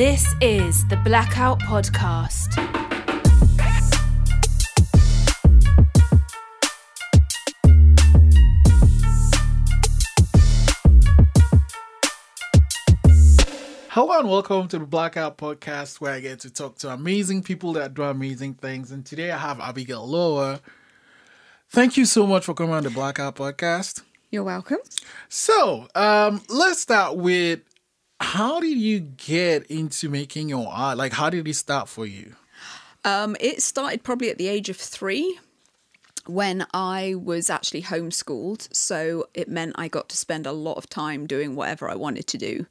This is the Blackout Podcast. Hello and welcome to the Blackout Podcast, where I get to talk to amazing people that do amazing things. And today I have Abigail Lower. Thank you so much for coming on the Blackout Podcast. You're welcome. So, um, let's start with how did you get into making your art? Like, how did it start for you? Um, it started probably at the age of three when I was actually homeschooled. So it meant I got to spend a lot of time doing whatever I wanted to do.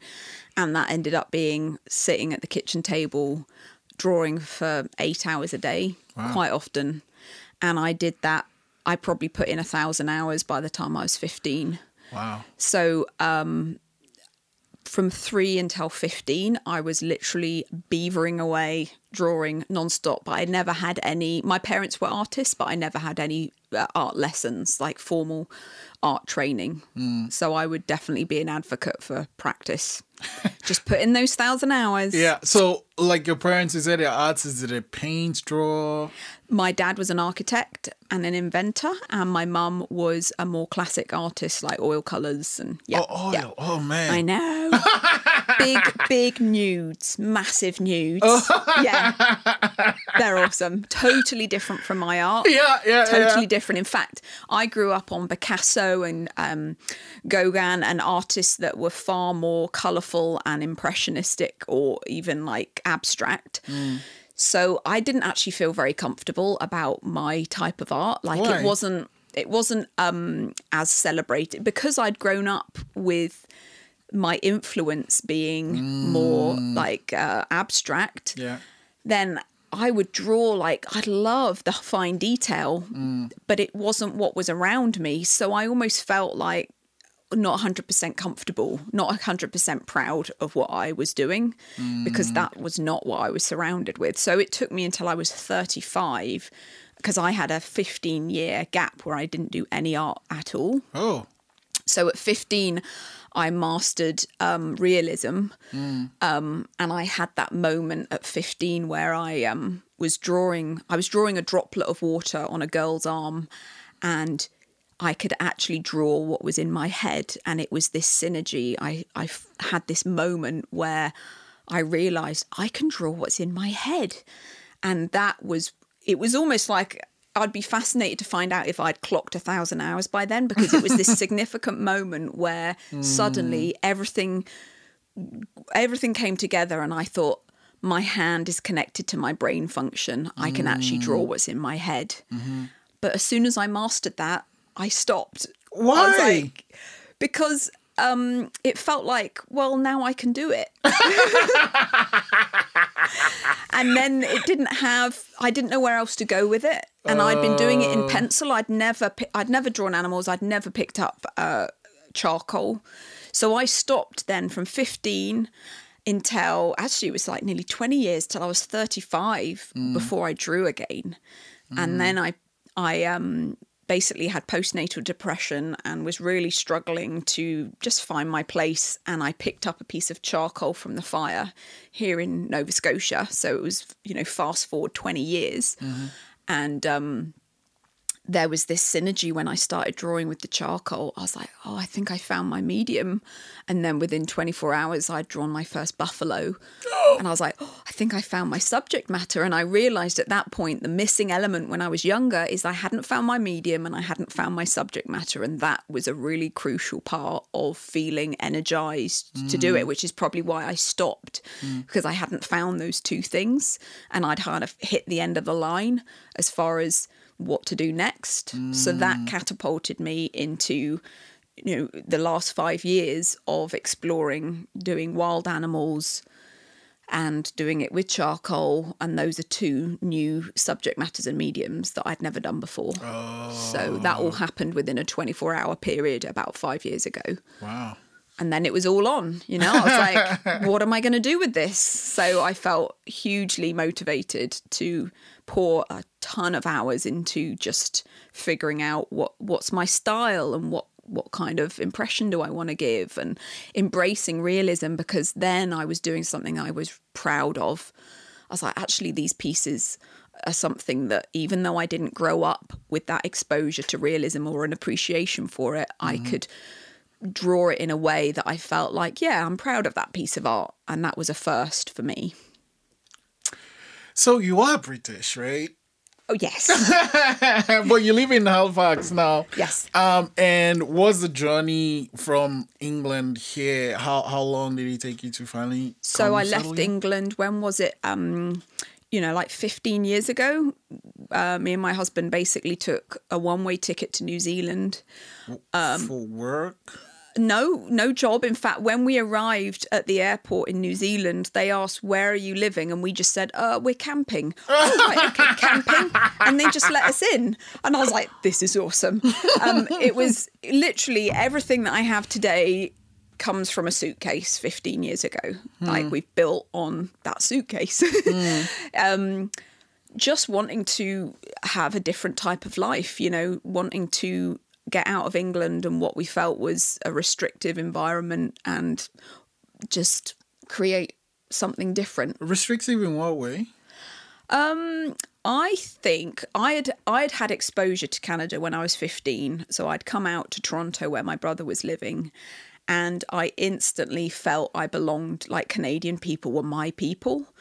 And that ended up being sitting at the kitchen table, drawing for eight hours a day, quite often. And I did that. I probably put in a thousand hours by the time I was 15. Wow. So um, from three until 15, I was literally beavering away, drawing nonstop. But I never had any, my parents were artists, but I never had any uh, art lessons, like formal art training. Mm. So I would definitely be an advocate for practice. Just put in those thousand hours. Yeah. So, like, your parents, is it artists? Did it paint, draw? My dad was an architect and an inventor, and my mum was a more classic artist, like oil colours and yeah. oh, oil. yeah. Oh, man. I know. big, big nudes, massive nudes. Oh. yeah. They're awesome. Totally different from my art. Yeah, yeah, Totally yeah. different. In fact, I grew up on Picasso and um, Gauguin and artists that were far more colourful and impressionistic or even like abstract. Mm. So I didn't actually feel very comfortable about my type of art. Like Why? it wasn't it wasn't um as celebrated because I'd grown up with my influence being more mm. like uh, abstract Yeah. then I would draw like I'd love the fine detail, mm. but it wasn't what was around me. So I almost felt like not 100% comfortable, not 100% proud of what I was doing because mm. that was not what I was surrounded with. So it took me until I was 35 because I had a 15 year gap where I didn't do any art at all. Oh, So at 15, I mastered um, realism. Um, and I had that moment at 15 where I um, was drawing, I was drawing a droplet of water on a girl's arm and I could actually draw what was in my head. And it was this synergy. I, I f- had this moment where I realized I can draw what's in my head. And that was, it was almost like I'd be fascinated to find out if I'd clocked a thousand hours by then because it was this significant moment where hmm. suddenly everything everything came together and I thought my hand is connected to my brain function. I can actually draw hmm. what's in my head. Mm-hmm. But as soon as I mastered that, I stopped. I Why? like- because um, it felt like, well, now I can do it. and then it didn't have i didn't know where else to go with it. And i'd been doing it in pencil. I'd never i'd never drawn animals. I'd never picked up uh, charcoal. So i stopped then from 15 until actually it was like nearly 20 years till i was 35 before i drew again. And then i i um basically had postnatal depression and was really struggling to just find my place. And I picked up a piece of charcoal from the fire here in Nova Scotia. So it was, you know, fast forward 20 years. And um, there was this synergy when I started drawing with the charcoal. I was like, oh, I think I found my medium. And then within 24 hours, I'd drawn my first buffalo. And I was like, oh, I think I found my subject matter. And I realized at that point, the missing element when I was younger is I hadn't found my medium and I hadn't found my subject matter. And that was a really crucial part of feeling energized to do it, mm. which is probably why I stopped mm. because I hadn't found those two things. And I'd kind of hit the end of the line as far as what to do next. So that mm. catapulted me into you know the last 5 years of exploring doing wild animals and doing it with charcoal and those are two new subject matters and mediums that I'd never done before. So that all oh. happened within a 24 hour period about 5 years ago wow. and then it was all on you know i was like what am i going to do with this so i felt hugely motivated to pour a ton of hours into just figuring out what what's my style and what what kind of impression do I want to give and embracing realism because then I was doing something I was proud of. I was like, actually, these pieces are something that even though I didn't grow up with that exposure to realism or an appreciation for it, I mm-hmm. could draw it in a way that I felt like, yeah, I'm proud of that piece of art. And that was a first for me. So you are British, right? Oh, yes. but you live in Halifax now. Yes. Um, and was the journey from England here? How how long did it take you to finally? So I left in? England. When was it? Um, you know, like 15 years ago. Uh, me and my husband basically took a one-way ticket to New Zealand. um, for work. No, no job. In fact, when we arrived at the airport in New Zealand, they asked, "Where are you living?" And we just said, "Uh, we're camping." oh, right, okay, camping, and they just let us in. And I was like, "This is awesome." Um, it was literally everything that I have today comes from a suitcase 15 years ago. Like we've built on that suitcase. um, just wanting to have a different type of life, you know, wanting to get out of England and what we felt was a restrictive environment and just create something different. Restrictive in what way? Um, I think I had I had had exposure to Canada when I was 15, so I'd come out to Toronto where my brother was living and I instantly felt I belonged like Canadian people were my people.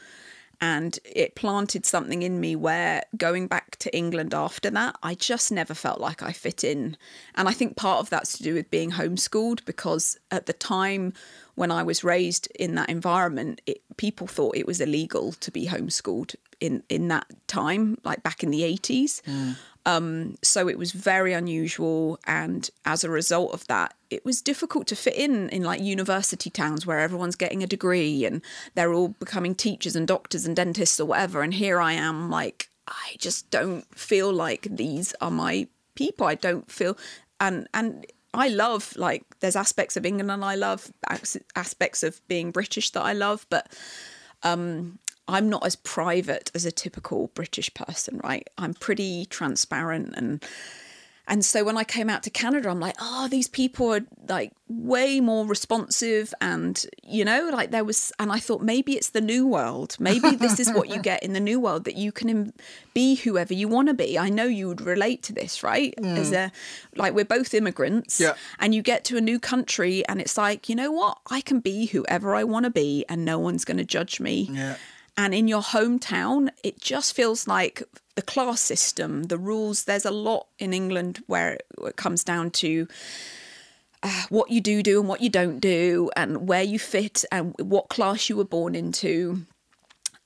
And it planted something in me where going back to England after that, I just never felt like I fit in. And I think part of that's to do with being homeschooled because at the time when I was raised in that environment, it, people thought it was illegal to be homeschooled in, in that time, like back in the 80s. Um, so it was very unusual. And as a result of that, it was difficult to fit in in like university towns where everyone's getting a degree and they're all becoming teachers and doctors and dentists or whatever. And here I am, like, I just don't feel like these are my people. I don't feel, and, and, I love like there's aspects of England and I love aspects of being British that I love, but um, I'm not as private as a typical British person, right? I'm pretty transparent and and so when I came out to Canada, I'm like, oh, these people are like way more responsive, and you know, like there was, and I thought maybe it's the new world. Maybe this is what you get in the new world that you can im- be whoever you want to be. I know you would relate to this, right? Hmm. As a like we're both immigrants, Yeah. and you get to a new country, and it's like, you know what? I can be whoever I want to be, and no one's going to judge me. Yeah. And in your hometown, it just feels like the class system, the rules. There's a lot in England where it comes down to uh, what you do do and what you don't do, and where you fit and what class you were born into.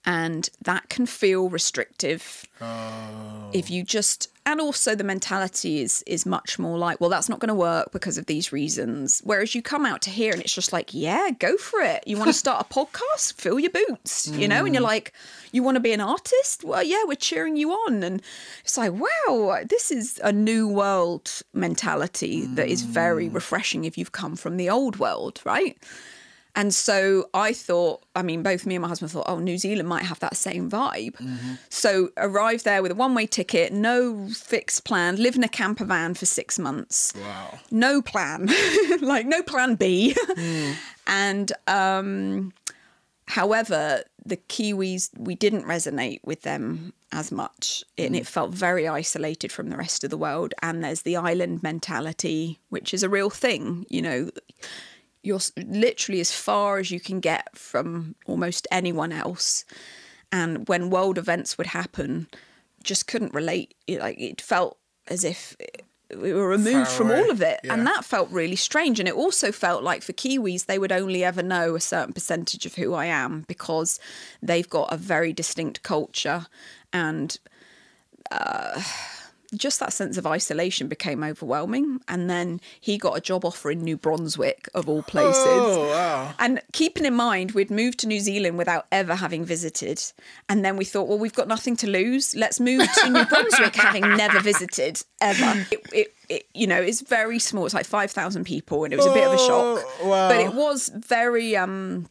And that can feel restrictive oh. if you just and also the mentality is is much more like well that's not going to work because of these reasons. Whereas you come out to here and it's just like yeah go for it. You want to start a podcast? Fill your boots you know? And you're mm. like you want to be an artist? Well yeah we're cheering you on. And it's like wow this is a new world mentality that is very mm. refreshing if you've come from the old world right and so I thought, I mean, both me and my husband thought, oh, New Zealand might have that same vibe. Mm-hmm. So arrived there with a one way ticket, no fixed plan, live in a camper van for six months. Wow. No plan, like no plan B. Mm. and um, however, the Kiwis, we didn't resonate with them as much. And mm. it felt very isolated from the rest of the world. And there's the island mentality, which is a real thing, you know you're literally as far as you can get from almost anyone else. And when world events would happen, just couldn't relate. It- Like it felt as if we were removed from all of it, yeah. and that felt really strange. And it also felt like for Kiwis, they would only ever know a certain percentage of who I am because they've got a very distinct culture and uh, just that sense of isolation became overwhelming. And then he got a job offer in New Brunswick, of all places. Oh wow. And keeping in mind, we'd moved to New Zealand without ever having visited. And then we thought, well, we've got nothing to lose. Let's move to New Brunswick, having never visited ever. It, it, it, you know, it's very small. It's like 5,000 people, and it was a bit of a shock. Oh, wow. But it was very, um,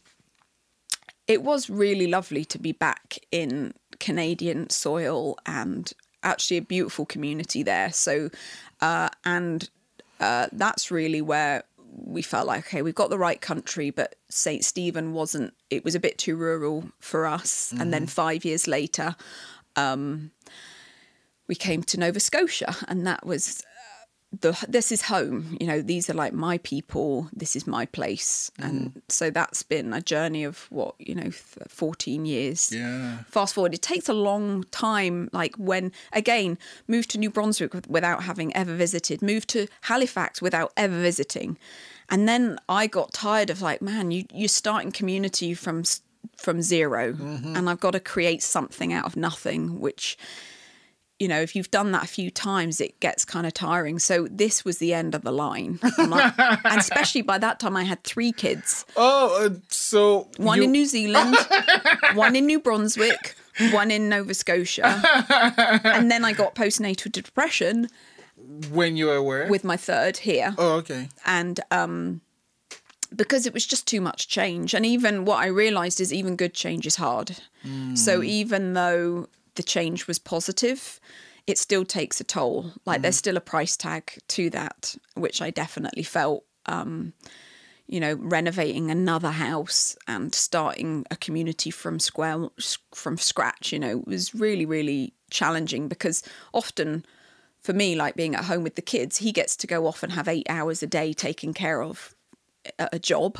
it was really lovely to be back in Canadian soil and actually a beautiful community there. So, uh, and uh, that's really where we felt like okay we've got the right country but st stephen wasn't it was a bit too rural for us and then five years later um, we came to nova scotia and that was the this is home you know these are like my people this is my place. Mm. And so that's been a journey of what you know 14 years. Yeah. fast forward it takes a long time like when again moved to new brunswick without having ever visited moved to halifax without ever visiting. And then i got tired of like man you you're starting community from from 0 mm-hmm. and i've got to create something out of nothing which you know, if you've done that a few times, it gets kind of tiring. So this was the end of the line. Like- and especially by that time, I had three kids Oh, uh, so one you- in New Zealand, one in New Brunswick, one in Nova Scotia. and then I got postnatal depression when you were with my third here. oh, okay. And um, because it was just too much change. And even what I realized is even good change is hard. So even though the change was positive, it still takes a toll. Like there's still a price tag to that, which I definitely felt. Um, you know, renovating another house and starting a community from square from scratch. You know, was really really challenging because often for me, like being at home with the kids, he gets to go off and have eight hours a day taking care of a job.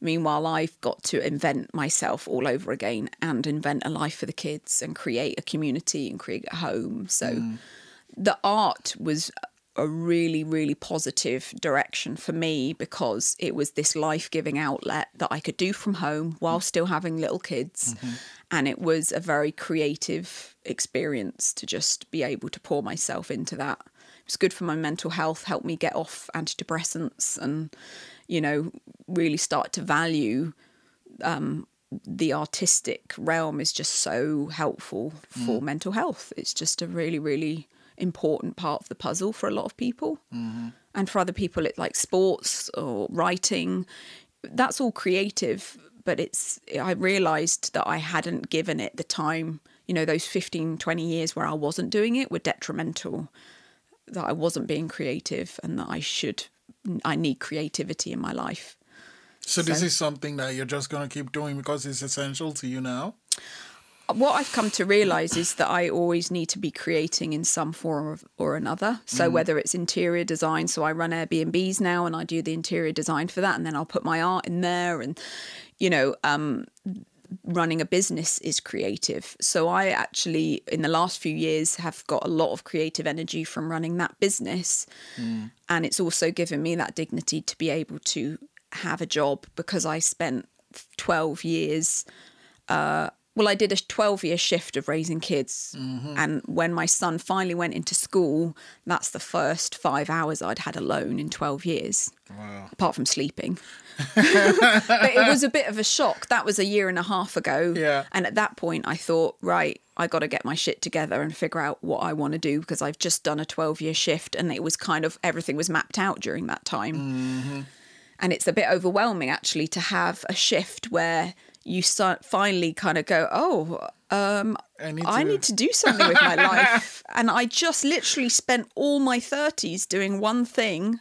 Meanwhile, I've got to invent myself all over again and invent a life for the kids and create a community and create a home. So hmm. the art was a really, really positive direction for me because it was this life giving outlet that I could do from home while still having little kids. Mm-hmm. And it was a very creative experience to just be able to pour myself into that. It was good for my mental health, helped me get off antidepressants and, you know, really start to value um, the artistic realm is just so helpful for mm-hmm. mental health. It's just a really, really important part of the puzzle for a lot of people. Mm-hmm. And for other people, it's like sports or writing. That's all creative, but it's, I realized that I hadn't given it the time, you know, those 15, 20 years where I wasn't doing it were detrimental, that I wasn't being creative and that I should, I need creativity in my life. So this is something that you're just gonna keep doing because it's essential to you now. what I've come to realize is that I always need to be creating in some form or another. So whether it's interior design, so I run Airbnbs now and I do the interior design for that, and then I'll put my art in there, and you know, um, running a business is creative. So I actually, in the last few years, have got a lot of creative energy from running that business, hmm. and it's also given me that dignity to be able to have a job because I spent twelve years uh, well, I did a 12 year shift of raising kids. Mm-hmm. And when my son finally went into school, that's the first five hours I'd had alone in 12 years, Wow. apart from sleeping. but it was a bit of a shock. That was a year and a half ago. Yeah. And at that point, I thought, right, I got to get my shit together and figure out what I want to do because I've just done a 12 year shift and it was kind of everything was mapped out during that time. Mm-hmm. And it's a bit overwhelming actually to have a shift where you start finally kind of go, oh, um, I need I to- need to do something with my life. And I just literally spent all my 30s doing one thing.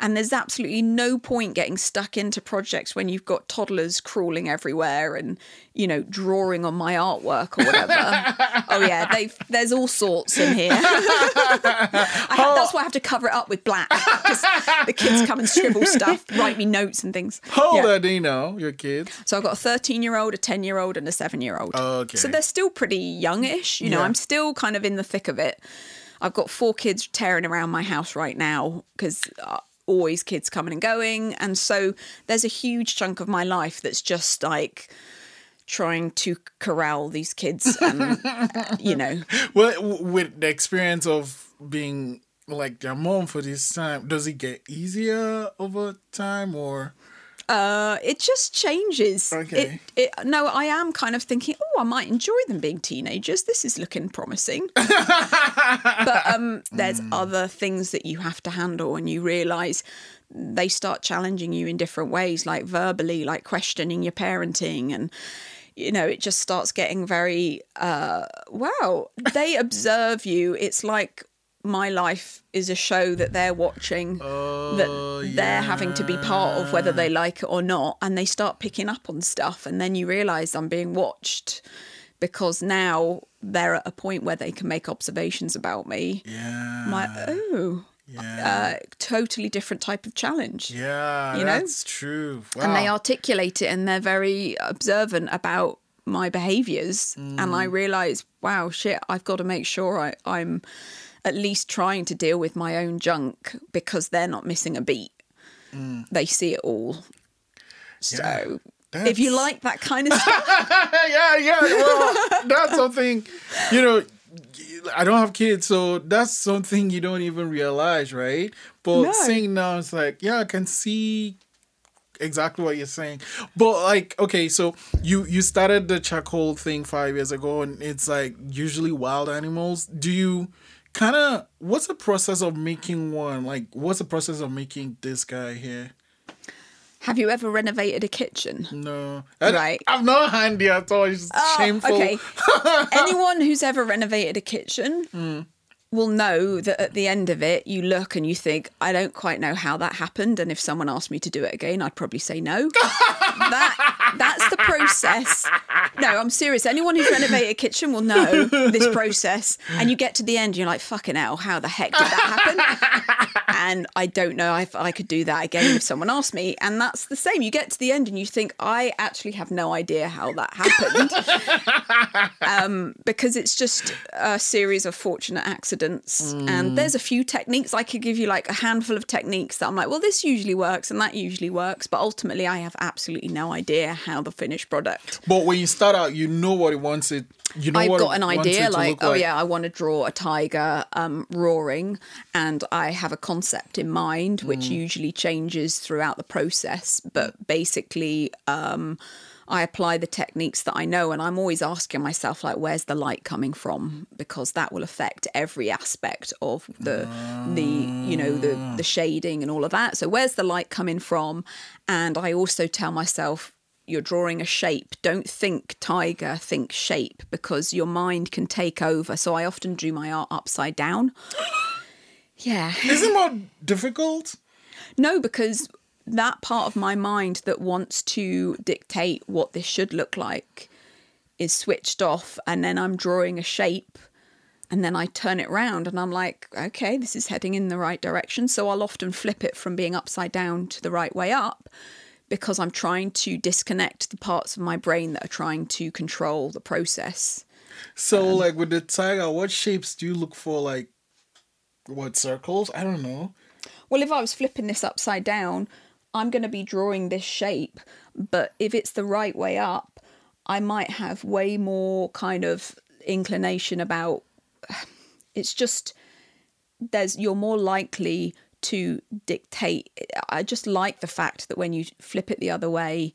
And there's absolutely no point getting stuck into projects when you've got toddlers crawling everywhere and, you know, drawing on my artwork or whatever. oh, yeah, there's all sorts in here. I have, that's why I have to cover it up with black because the kids come and scribble stuff, write me notes and things. How old Yeah. are they now, your kids? So I've got a 13 year old, a 10 year old, and a seven year old. Okay. So they're still pretty youngish. You know, Yeah. I'm still kind of in the thick of it. I've got four kids tearing around my house right now because uh, always kids coming and going. And so there's a huge chunk of my life that's just like trying to corral these kids and, you know, Well, with the experience of being like their mom for this time, does it get easier over time or? Uh, it just changes. Okay. It, it, no, I am kind of thinking, oh, I might enjoy them being teenagers. This is looking promising. but um, there's other things that you have to handle, and you realise they start challenging you in different ways, like verbally, like questioning your parenting and. You know, it just starts getting very, uh, wow, they observe you. It's like my life is a show that they're watching Oh, that they're having to be part of whether they like it or not and they start picking up on stuff and then you realize I'm being watched because now they're at a point where they can make observations about me. Yeah. I'm like, oh, yeah. uh, totally different type of challenge. yeah, you know? that's true. Wow. and they articulate it and they're very observant about my behaviors and Mm. i realize wow shit i've got to make sure I, i'm at least trying to deal with my own junk because they're not missing a beat they see it all so Mm. Yeah. if you like that kind of stuff yeah, yeah. Well, that's something, you know, I don't have kids, so that's something you don't even realize, right? But No. seeing now, it's like, yeah, I can see exactly what you're saying. But like, okay, so you you started the charcoal thing five years ago, and it's like usually wild animals. Do you kind of what's the process of making one? Like, what's the process of making this guy here? have you ever renovated a kitchen No, I, Right. I'm not handy at all. It's Oh, shameful. Okay. Anyone who's ever renovated a kitchen mm. Will know that at the end of it, you look and you think, I don't quite know how that happened. And if someone asked me to do it again, I'd probably say no. that That's the process. No, I'm serious. Anyone who's renovated a kitchen will know this process. And you get to the end, you're like, fucking hell, how the heck did that happen? and I don't know if I could do that again if someone asked me. And that's the same. You get to the end and you think, I actually have no idea how that happened. um, because it's just a series of fortunate accidents. And there's a few techniques. I could give you like a handful of techniques that I'm like, well, this usually works and that usually works. But ultimately, I have absolutely no idea how the finished product But when you start out, you know what it wants it. You know I've got an idea, like, oh yeah, I want to draw a tiger um, roaring, and I have a concept in mind, which Mm. usually changes throughout the process. But basically, um, I apply the techniques that I know, and I'm always asking myself, like, where's the light coming from? Because that will affect every aspect of the the you know the the ah. shading and all of that. So where's the light coming from? And I also tell myself you're drawing a shape. Don't think tiger, think shape because your mind can take over. So I often do my art upside down. Yeah. Isn't that difficult? No, because that part of my mind that wants to dictate what this should look like is switched off. And then I'm drawing a shape and then I turn it round and I'm like, okay, this is heading in the right direction. So I'll often flip it from being upside down to the right way up because I'm trying to disconnect the parts of my brain that are trying to control the process. So, um, like with the tiger, what shapes do you look for? Like, what circles? I don't know. Well, if I was flipping this upside down, I'm going to be drawing this shape, but if it's the right way up, I might have way more kind of inclination about it's just there's you're more likely to dictate I just like the fact that when you flip it the other way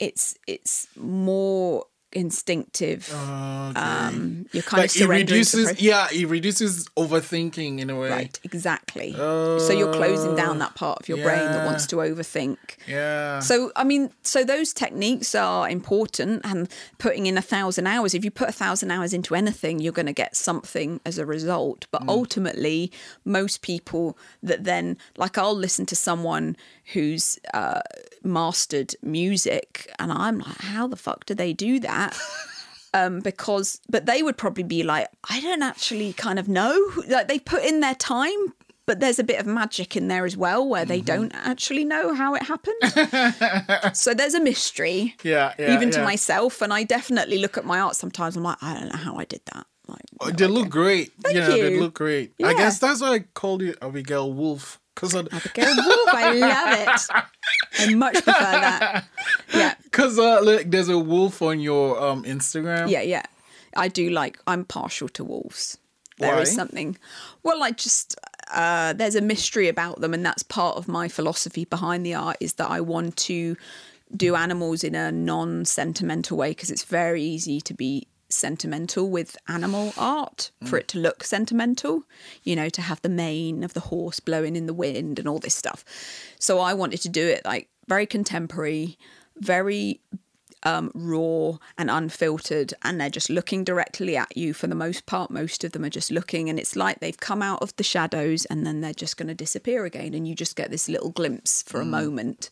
it's it's more instinctive Okay. um you're kind like of it surrendering to the reduces, yeah, it reduces overthinking in a way. Right, exactly. so you're closing down that part of your brain that wants to overthink. Yeah. So I mean, so those techniques are important, and putting in a thousand hours. If you put a thousand hours into anything, you're going to get something as a result. But ultimately, most people that then, like, I'll listen to someone who's uh, mastered music, and I'm like, how the fuck do they do that? um, because but they would probably be like, I don't actually kind of know. Like they put in their time, but there's a bit of magic in there as well where they don't actually know how it happened. so there's a mystery, yeah, yeah, even to myself. And I definitely look at my art sometimes. I'm like, I don't know how I did that. Like, Oh, no they idea. look great. Thank yeah, they you. look great. I guess that's why I called you Abigail Wolf. Because Abigail Wolf, I love it. I much prefer that. Yeah, Cause uh, like there's a wolf on your um Instagram. yeah, yeah. I do like. I'm partial to wolves. There is Why? something. Well, I just uh, there's a mystery about them, and that's part of my philosophy behind the art is that I want to do animals in a non-sentimental way because it's very easy to be sentimental with animal art for it to look sentimental you know to have the mane of the horse blowing in the wind and all this stuff. So i wanted to do it like very contemporary very um, raw and unfiltered, and they're just looking directly at you for the most part. Most of them are just looking, and it's like they've come out of the shadows and then they're just going to disappear again, and you just get this little glimpse for a moment.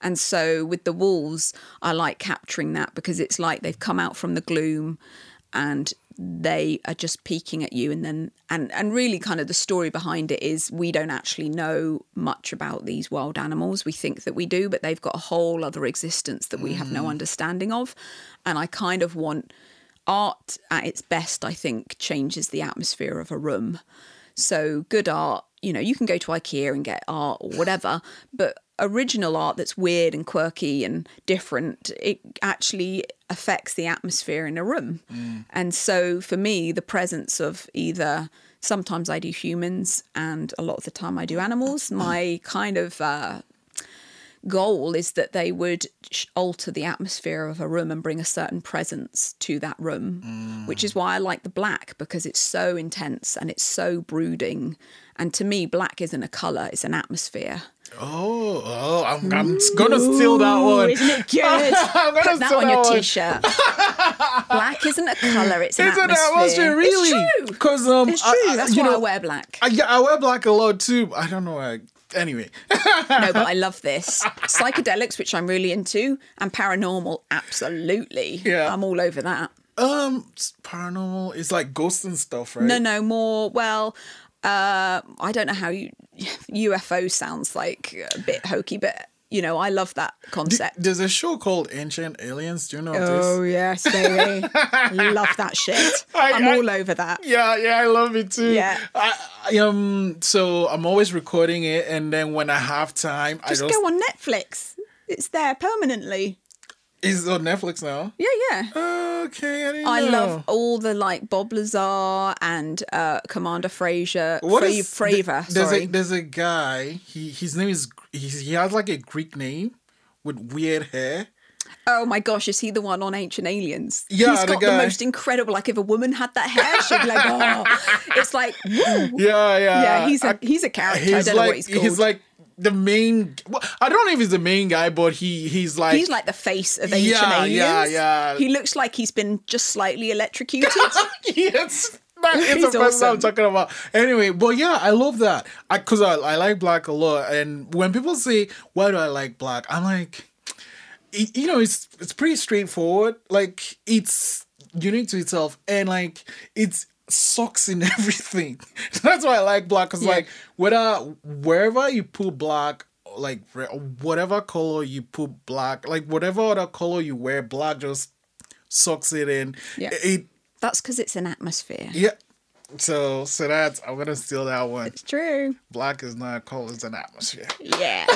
And so with the wolves, I like capturing that because it's like they've come out from the gloom and they are just peeking at you and then and and really kind of the story behind it is we don't actually know much about these wild animals. We think that we do but they've got a whole other existence that we have no mm. understanding of. And i kind of want art at its best i think changes the atmosphere of a room. So good art you know you can go to ikea and get art or whatever but original art that's weird and quirky and different, it actually affects the atmosphere in a room. And so for me, the presence of either sometimes I do humans and a lot of the time I do animals, my kind of uh, goal is that they would alter the atmosphere of a room and bring a certain presence to that room, which is why I like the black because it's so intense and it's so brooding. And to me, black isn't a color, it's an atmosphere. Oh, oh, I'm, I'm gonna steal that one. Isn't it good? I'm gonna Put that steal on your one. t-shirt. Black isn't a colour; it's an It's an atmosphere. atmosphere, really? It's true. Because um, It's true. I- That's you why I wear black. I, yeah, I wear black a lot too. I don't know why. Anyway, no, but I love this. Psychedelics, which I'm really into, and paranormal, absolutely. Yeah. I'm all over that. um, it's paranormal. It's like ghosts and stuff, right? No, no, more. Well, uh, I don't know how you UFO sounds like a bit hokey, but you know, I love that concept. There's a show called Ancient Aliens. Do you know Oh this? Oh yes, baby, I love that shit. I- I'm I- all over that. Yeah, yeah, I love it too. Yeah. I, I, um, so I'm always recording it, and then when I have time, Just I just go on Netflix. It's there permanently. It's on Netflix now. Yeah, yeah. Okay, I didn't I know. love all the like Bob Lazar and uh, Commander Fraser. What Fra- is- Fravor, th- There's sorry. a there's a guy. He his name is he's, he has like a Greek name with weird hair. oh my gosh, is he the one on Ancient Aliens? Yeah, He's the got the, guy. most incredible. Like if a woman had that hair, she'd be like, oh, it's like, woo. Yeah, yeah. yeah. He's a I- he's a character. I don't know what he's called. he's like the main. Well, I don't know if he's the main guy, but he he's like He's like the face of Ancient Yeah, Aliens. yeah, yeah. He looks like he's been just slightly electrocuted. yes. That is He's the person I'm talking about. Anyway, but yeah, I love that. I cause I, I like black a lot. And when people say, why do I like black? I'm like, it, you know, it's it's pretty straightforward. Like it's unique to itself and like it's sucks in everything. That's why I like black. Cause Yeah. like whether wherever you put black, like whatever color you put black, like whatever other color you wear, black just sucks it in. Yeah. It That's because it's an atmosphere. yeah. So so that's I'm gonna steal that one. It's true. Black is not a color, it's an atmosphere. Yeah.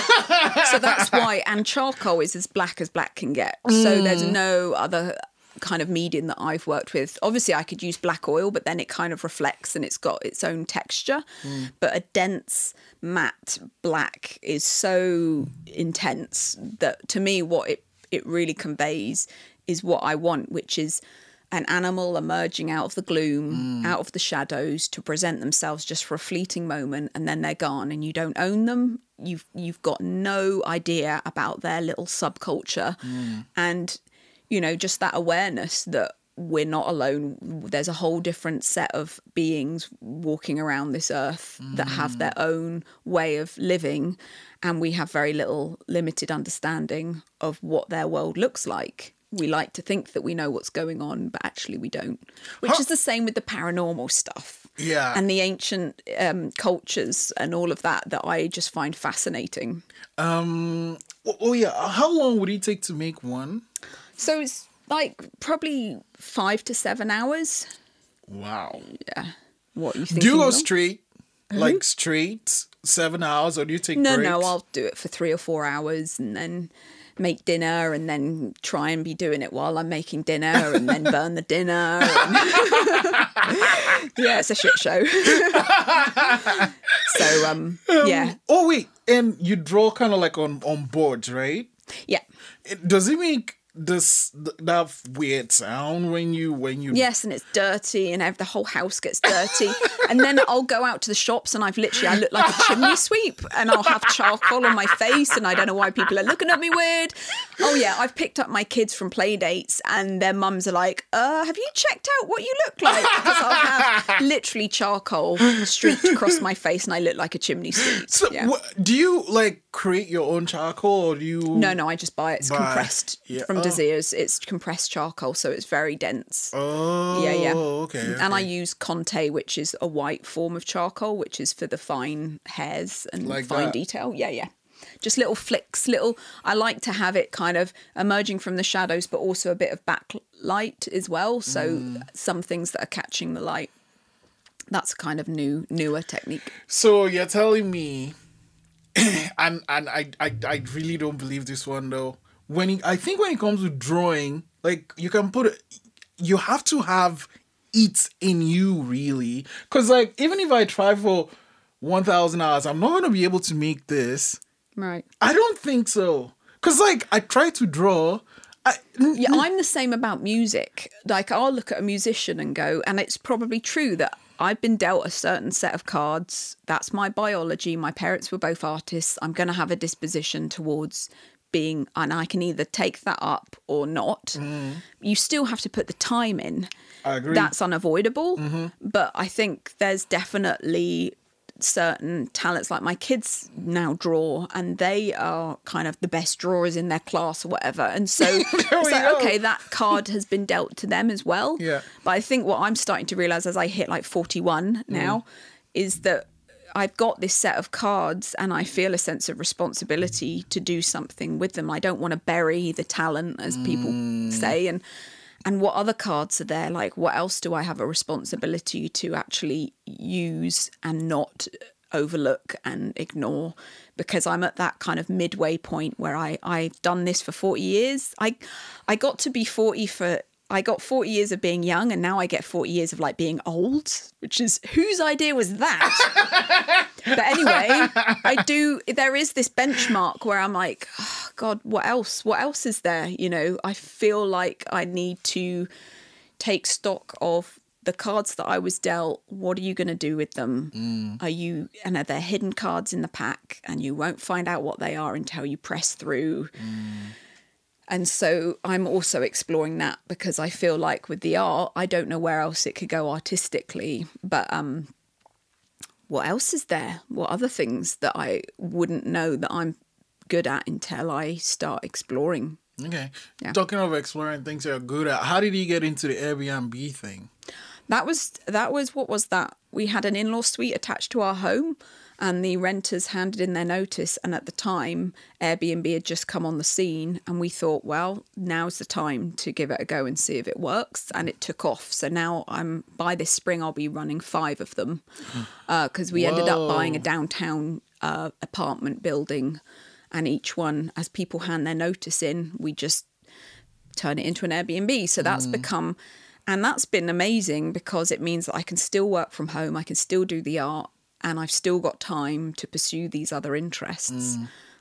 so that's why, and charcoal is as black as black can get. So there's mm. no other kind of medium that I've worked with. Obviously, I could use black oil, but then it kind of reflects and it's got its own texture. Mm. But a dense matte black is so intense that to me, what it, it really conveys is what I want, which is an animal emerging out of the gloom, mm. out of the shadows to present themselves just for a fleeting moment and then they're gone and you don't own them. You've you've got no idea about their little subculture. Mm. And you know, just that awareness that we're not alone. There's a whole different set of beings walking around this earth that have their own way of living, and we have very little limited understanding of what their world looks like. We like to think that we know what's going on, but actually we don't. Which is the same with the paranormal stuff. Yeah. And the ancient um, cultures and all of that that I just find fascinating. Um oh yeah, how long would it take to make one? So it's like probably five to seven hours. Wow. Yeah. What you think? Do you go straight? Hmm? Like straight seven hours or do you take No, breaks? no, I'll do it for three or four hours and then make dinner and then try and be doing it while I'm making dinner and then burn the dinner. and- yeah, it's a shit show. so, um, um, yeah, Oh wait, and you draw kind of like on on boards, right? yeah. It, does it make this that weird sound when you when you Yes, and it's dirty, and the whole house gets dirty. and then I'll go out to the shops, and I've literally I look like a chimney sweep, and I'll have charcoal on my face, and I don't know why people are looking at me weird. Oh yeah, I've picked up my kids from play dates, and their mums are like, "Uh, have you checked out what you look like?" Because I'll have literally charcoal streaked across my face, and I look like a chimney sweep. So, yeah. wha- do you like create your own charcoal or do you no, no, I just buy it. It's Buy- compressed yeah. from Oh. It's compressed charcoal, so it's very dense. Oh, Yeah, yeah. Okay, And I use Conte, which is a white form of charcoal, which is for the fine hairs and Like fine that? detail. Yeah, yeah. Just little flicks, little. I like to have it kind of emerging from the shadows, but also a bit of backlight as well. So Mm. some things that are catching the light. That's kind of new, newer technique. So you're telling me, and and I, I I really don't believe this one though. When it, I think when it comes to drawing, like you can put you have to have it in you really, because like even if I try for one thousand hours, I'm not gonna be able to make this. Right. I don't think so, because like I try to draw. I, Yeah, I'm the same about music. Like, I'll look at a musician and go, and it's probably true that I've been dealt a certain set of cards. That's my biology. My parents were both artists. I'm going to have a disposition towards being, and I can either take that up or not. Mm-hmm. You still have to put the time in. I agree. That's unavoidable. Mm-hmm. But I think there's definitely certain talents like my kids now draw and they are kind of the best drawers in their class or whatever and so it's like okay that card has been dealt to them as well Yeah. but i think what i'm starting to realize as i hit like 41 mm. now is that I've got this set of cards and I feel a sense of responsibility to do something with them. I don't want to bury the talent, as people mm. say. And and what other cards are there? Like, what else do I have a responsibility to actually use and not overlook and ignore? Because I'm at that kind of midway point where I I've done this for 40 years. I I got to be 40 for I got 40 years of being young and now I get 40 years of like being old, which is whose idea was that? but anyway, I do there is this benchmark where I'm like, oh, god, what else? What else is there? You know, I feel like I need to take stock of the cards that I was dealt, what are you going to do with them? Mm. Are you, and are there hidden cards in the pack and you won't find out what they are until you press through? Mm. And so I'm also exploring that because I feel like with the art, I don't know where else it could go artistically, but um, what else is there? What other things that I wouldn't know that I'm good at until I start exploring? okay. Yeah. Talking of exploring things you're good at, how did you get into the Airbnb thing? That was that was what was that? We had an in-law suite attached to our home and the renters handed in their notice and at the time Airbnb had just come on the scene and we thought, well, now's the time to give it a go and see if it works and it took off. So now I'm by this spring I'll be running 5 of them because we ended up buying a downtown uh, apartment building and each one as people hand their notice in, we just turn it into an Airbnb. So that's become, and that's been amazing because it means that I can still work from home, I can still do the art, and I've still got time to pursue these other interests.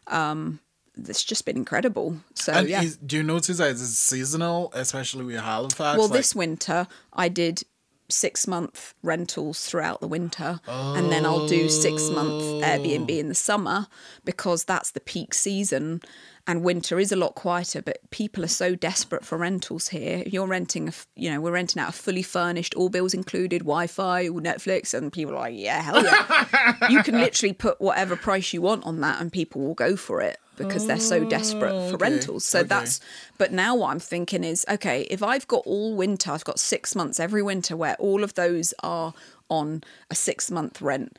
Um, it's just been incredible. So And yeah. is, do you notice that it's seasonal, especially with Halifax? well, Like- this winter I did six month rentals throughout the winter, and then I'll do six month Airbnb in the summer because that's the peak season. And winter is a lot quieter, but people are so desperate for rentals here. If you're renting, a, you know, we're renting out a fully furnished, all bills included, Wi-Fi, Netflix, and people are like, yeah, hell yeah. you can literally put whatever price you want on that, and people will go for it because they're so desperate oh, for okay, rentals. So okay. that's but now what I'm thinking is, okay, if I've got all winter, I've got six months every winter where all of those are on a six month rent.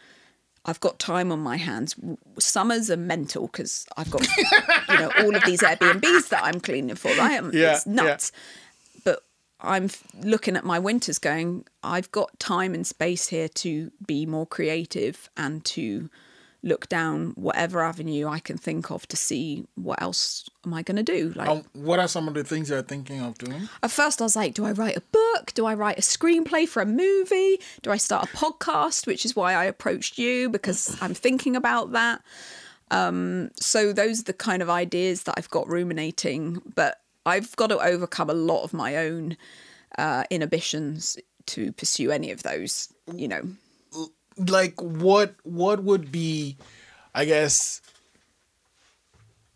I've got time on my hands. Summers are mental because I've got, you know, all of these Airbnbs that I'm cleaning for, right? I'm- Yeah, it's nuts. But I'm looking at my winters going, I've got time and space here to be more creative and to look down whatever avenue I can think of to see what else am I going to do. Like, Um, what are some of the things you're thinking of doing? at first, I was like, do I write a book? Do I write a screenplay for a movie? Do I start a podcast? Which is why I approached you because I'm thinking about that. Um, so those are the kind of ideas that I've got ruminating. But I've got to overcome a lot of my own uh, inhibitions to pursue any of those. You know, like what what would be i guess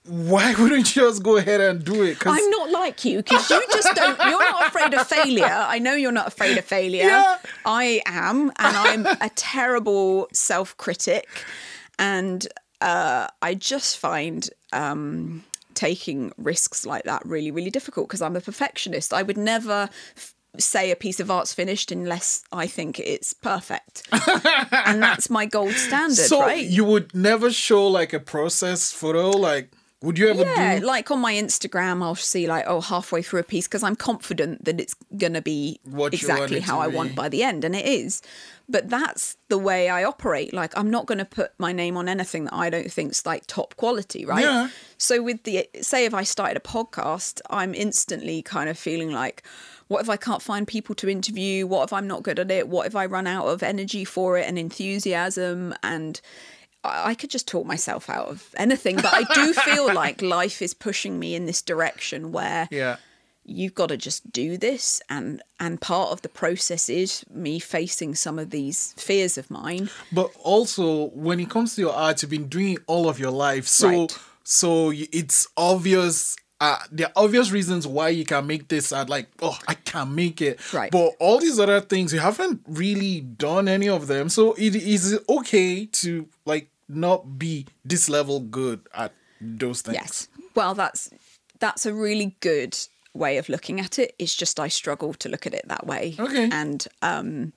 why wouldn't you just go ahead and do it 'Cause- I'm not like you because you just don't. You're not afraid of failure. I know you're not afraid of failure. Yeah. I am, and I'm a terrible self critic, and uh, I just find. Um, taking risks like that really really difficult because i'm a perfectionist i would never f- say a piece of art's finished unless i think it's perfect. And that's my gold standard so right? you would never show like a process photo like would you ever Yeah, do like on my Instagram, I'll see like oh halfway through a piece because I'm confident that it's gonna be What exactly how I be. want by the end, and it is. But that's the way I operate. Like I'm not gonna put my name on anything that I don't think's like top quality, right? Yeah. So with the say if I started a podcast, I'm instantly kind of feeling like. What if I can't find people to interview? What if I'm not good at it? What if I run out of energy for it and enthusiasm? And I could just talk myself out of anything, but I do feel like life is pushing me in this direction where yeah you've got to just do this and and part of the process is me facing some of these fears of mine. but also when it comes to your art you've been doing it all of your life so Right. so it's obvious uh, there are obvious reasons why you can make this art like oh i can't make it Right. but all these other things you haven't really done any of them so it is okay to like not be this level good at those things Yes. Well, that's that's a really good way of looking at it. It's just I struggle to look at it that way. Okay. And um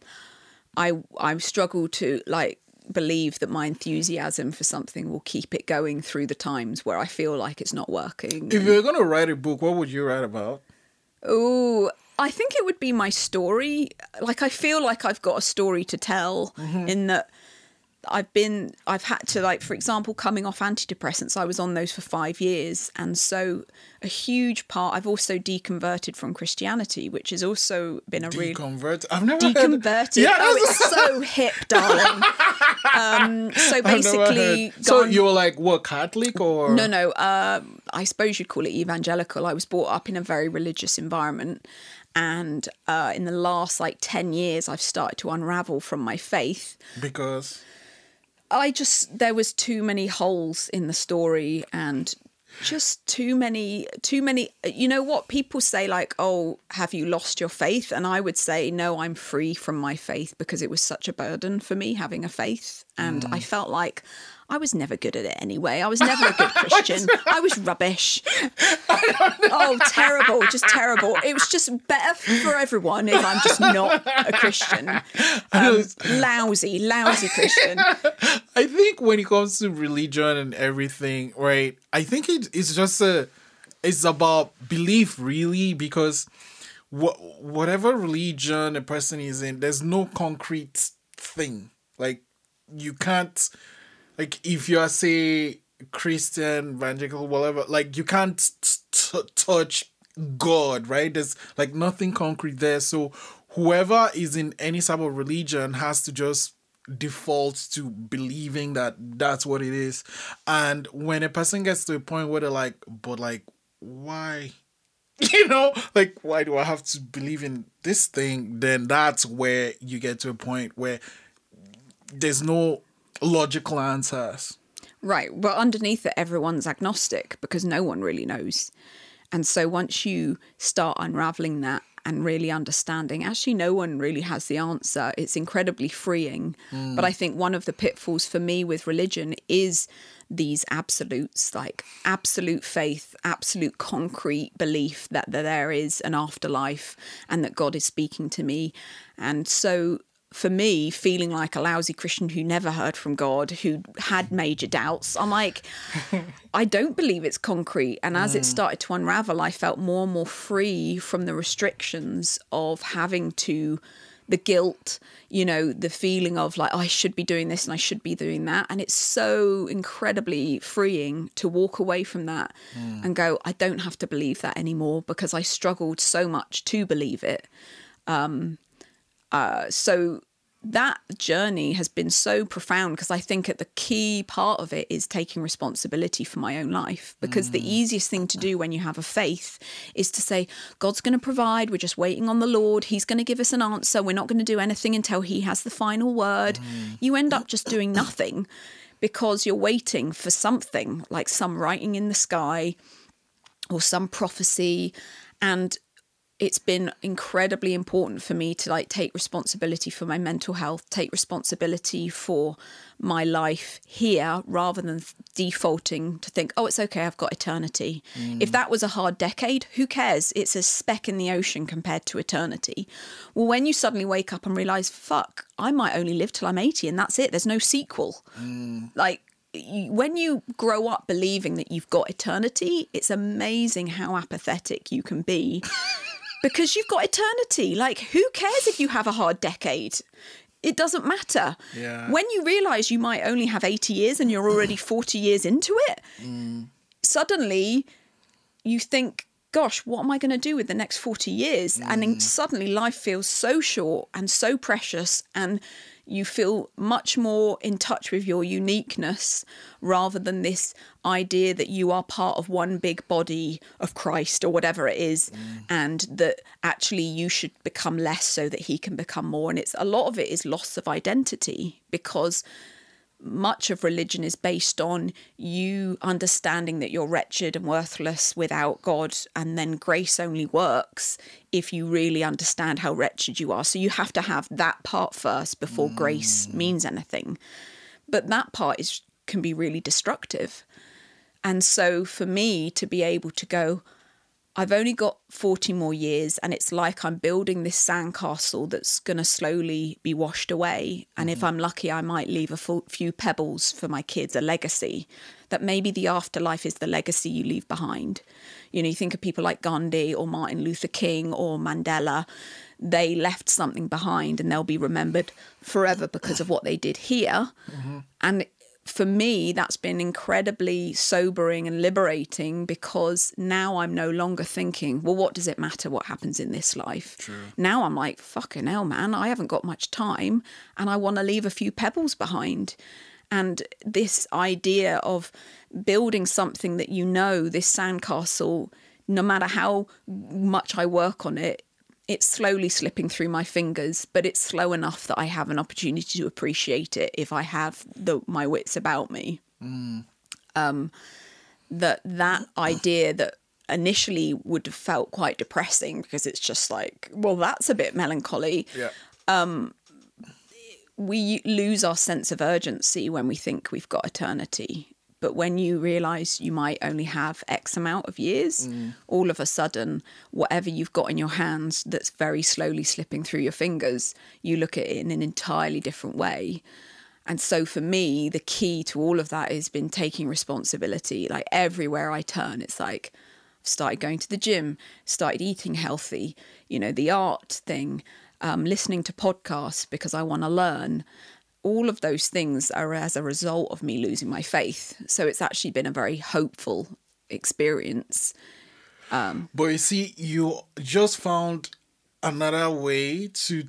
I I struggle to like believe that my enthusiasm for something will keep it going through the times where I feel like it's not working. if you're gonna write a book what would you write about Oh, I think it would be my story. Like I feel like I've got a story to tell in that I've been I've had to like for example coming off antidepressants I was on those for 5 years. And so a huge part I've also deconverted from Christianity which has also been a real deconvert? I've never heard- deconverted? Yeah oh it's so hip darling. Um so basically so you were like what catholic or? No, no. Um, I suppose you'd call it evangelical. I was brought up in a very religious environment, and uh, in the last like ten years, I've started to unravel from my faith. because I just there was too many holes in the story, and just too many, too many. You know what people say, like, "Oh, have you lost your faith?" And I would say, "No, I'm free from my faith because it was such a burden for me having a faith, and I mm. felt like." I was never good at it anyway. I was never a good Christian. I was rubbish. Oh, terrible. Just terrible. It was just better for everyone if I'm just not a Christian. Um, lousy, lousy Christian. I think when it comes to religion and everything, right? I think it, it's just a, it's about belief, really, because wha- whatever religion a person is in, there's no concrete thing. Like you can't, like if you are say Christian, evangelical, whatever, like you can't t- t- touch God, right? There's like nothing concrete there. So whoever is in any type of religion has to just default to believing that that's what it is. And when a person gets to a point where they're like, but like, why? You know, like, why do I have to believe in this thing? Then that's where you get to a point where there's no logical answers. Right. Well, underneath it, everyone's agnostic because no one really knows. And so once you start unraveling that and really understanding, actually, no one really has the answer, it's incredibly freeing. Hmm. But I think one of the pitfalls for me with religion is these absolutes like absolute faith, absolute concrete belief that there is an afterlife and that God is speaking to me. And so for me, feeling like a lousy Christian who never heard from God, who had major doubts, I'm like, I don't believe it's concrete. And as it mm. started to unravel, I felt more and more free from the restrictions of having to, the guilt, you know, the feeling of like, oh, I should be doing this and I should be doing that. And it's so incredibly freeing to walk away from that mm. and go, I don't have to believe that anymore because I struggled so much to believe it um, Uh, so that journey has been so profound because I think at the key part of it is taking responsibility for my own life. Because the mm. easiest thing to do when you have a faith is to say, God's going to provide. We're just waiting on the Lord. He's going to give us an answer. We're not going to do anything until He has the final word. Mm. You end up just doing nothing because you're waiting for something like some writing in the sky or some prophecy. And it's been incredibly important for me to like take responsibility for my mental health, take responsibility for my life here rather than defaulting to think, oh, it's okay, I've got eternity. Mm. If that was a hard decade, who cares? It's a speck in the ocean compared to eternity. Well, when you suddenly wake up and realize, fuck, I might only live till I'm 80 and that's it, there's no sequel. Mm. Like, when you grow up believing that you've got eternity, it's amazing how apathetic you can be because you've got eternity. Like, who cares if you have a hard decade? It doesn't matter. Yeah. When you realize you might only have 80 years and you're already 40 years into it, mm. suddenly you think, gosh, what am I going to do with the next 40 years? And then mm. suddenly life feels so short and so precious, and you feel much more in touch with your uniqueness rather than this idea that you are part of one big body of Christ or whatever it is, mm. and that actually you should become less so that he can become more. And it's a lot of it is loss of identity because much of religion is based on you understanding that you're wretched and worthless without God, and then grace only works if you really understand how wretched you are. So you have to have that part first before grace mm. means anything. But that part is can be really destructive. And so for me to be able to go, I've only got 40 more years, and it's like I'm building this sandcastle that's going to slowly be washed away. And if mm-hmm. I'm lucky, I might leave a few pebbles for my kids, a legacy. That maybe the afterlife is the legacy you leave behind. You know, you think of people like Gandhi or Martin Luther King or Mandela, they left something behind and they'll be remembered forever because of what they did here. Mm-hmm. And for me, that's been incredibly sobering and liberating because now I'm no longer thinking, well, what does it matter what happens in this life? Now I'm like, fucking hell, man, I haven't got much time and I want to leave a few pebbles behind. And this idea of building something that you know, this sandcastle, no matter how much I work on it, it's slowly slipping through my fingers, but it's slow enough that I have an opportunity to appreciate it if I have the, my wits about me. Um, that that idea that initially would have felt quite depressing because it's just like, well, that's a bit melancholy. Yeah. We lose our sense of urgency when we think we've got eternity. But when you realize you might only have X amount of years, all of a sudden, whatever you've got in your hands that's very slowly slipping through your fingers, you look at it in an entirely different way. And so for me, the key to all of that has been taking responsibility. Like everywhere I turn, it's like I've started going to the gym, started eating healthy, you know, the art thing, um, listening to podcasts because I want to learn. All of those things are as a result of me losing my faith. So it's actually been a very hopeful experience. Um, but you see, you just found another way to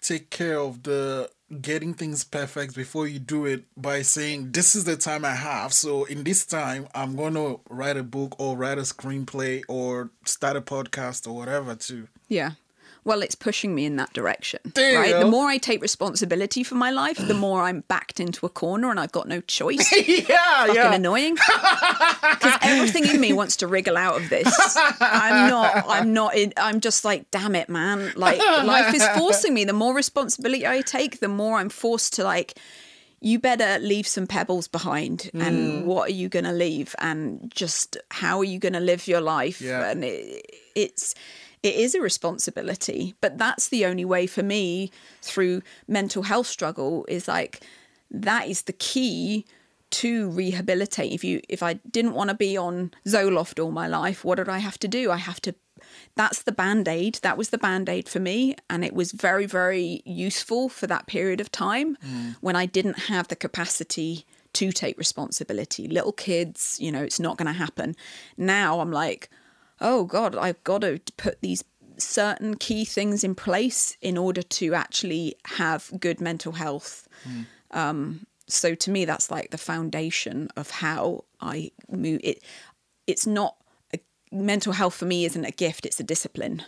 take care of the getting things perfect before you do it by saying, This is the time I have. So, in this time, I'm going to write a book or write a screenplay or start a podcast or whatever, too. Yeah. Well, it's pushing me in that direction. Right? The more I take responsibility for my life, the more I'm backed into a corner and I've got no choice. yeah, Fucking yeah. annoying. Because everything in me wants to wriggle out of this. I'm not. I'm not. In, I'm just like, damn it, man. Like life is forcing me. The more responsibility I take, the more I'm forced to like. You better leave some pebbles behind, and what are you going to leave? And just how are you going to live your life? Yeah. And it, it's it is a responsibility but that's the only way for me through mental health struggle is like that is the key to rehabilitate. If you if i didn't want to be on zoloft all my life what did i have to do? I have to that's the band-aid. That was the band-aid for me and it was very very useful for that period of time mm. when i didn't have the capacity to take responsibility. Little kids you know it's not going to happen. Now i'm like oh god i've got to put these certain key things in place in order to actually have good mental health. Um, so to me, that's like the foundation of how I move. It it's not a, mental health for me isn't a gift; it's a discipline.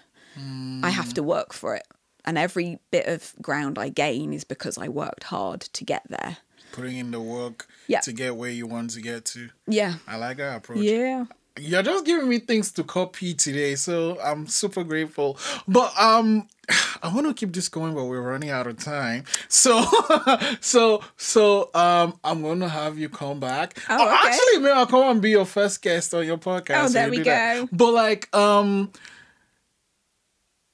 I have to work for it, and every bit of ground I gain is because I worked hard to get there. Putting in the work Yeah. to get where you want to get to. Yeah, I like that approach. yeah. You're just giving me things to copy today, so I'm super grateful. But um I want to keep this going, but we're running out of time. So so so um I'm gonna have you come back. Oh, okay. actually maybe I'll come and be your first guest on your podcast. Oh, there we that. go. But like um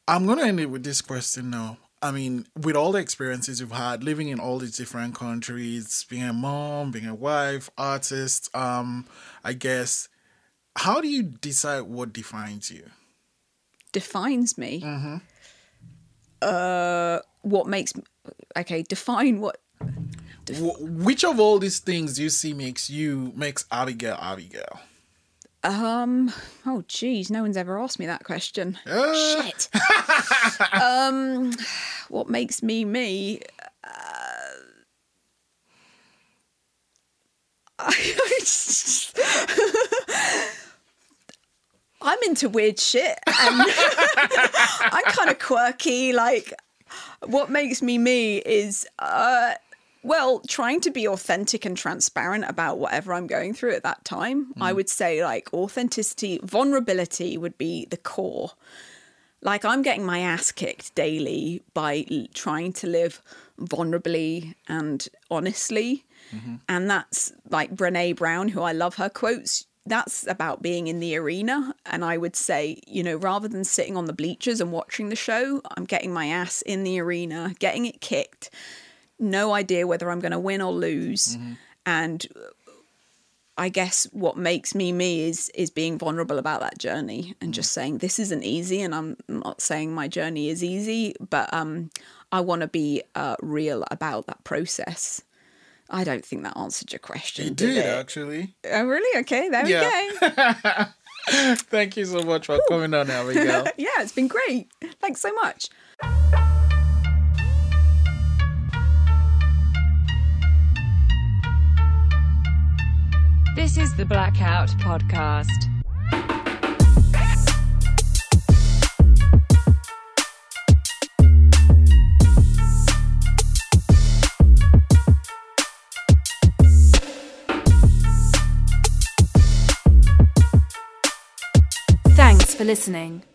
I'm gonna end it with this question now. I mean, with all the experiences you've had, living in all these different countries, being a mom, being a wife, artist, um, I guess, how do you decide what defines you? defines me. Uh, what makes okay? Define what. Wh- which of all these things do you see makes you makes Abigail Abigail? Um. Oh, geez, no one's ever asked me that question. Uh, Shit. um, what makes me me? Uh, I'm into weird shit, and I'm kind of quirky. Like, what makes me me is, uh, well, trying to be authentic and transparent about whatever I'm going through at that time. I would say, like, authenticity, vulnerability would be the core. Like, I'm getting my ass kicked daily by trying to live vulnerably and honestly. And that's like Brene Brown, who I love her quotes. That's about being in the arena. And I would say, you know, rather than sitting on the bleachers and watching the show, I'm getting my ass in the arena, getting it kicked. No idea whether I'm going to win or lose. And I guess what makes me me is is being vulnerable about that journey and just saying this isn't easy and I'm not saying my journey is easy but um I want to be uh, real about that process. I don't think that answered your question. you did, did it? actually. Oh really? Okay, there Yeah. we go. Thank you so much for coming on, Abigail. yeah, it's been great. Thanks so much. This is the Blackout Podcast. For listening.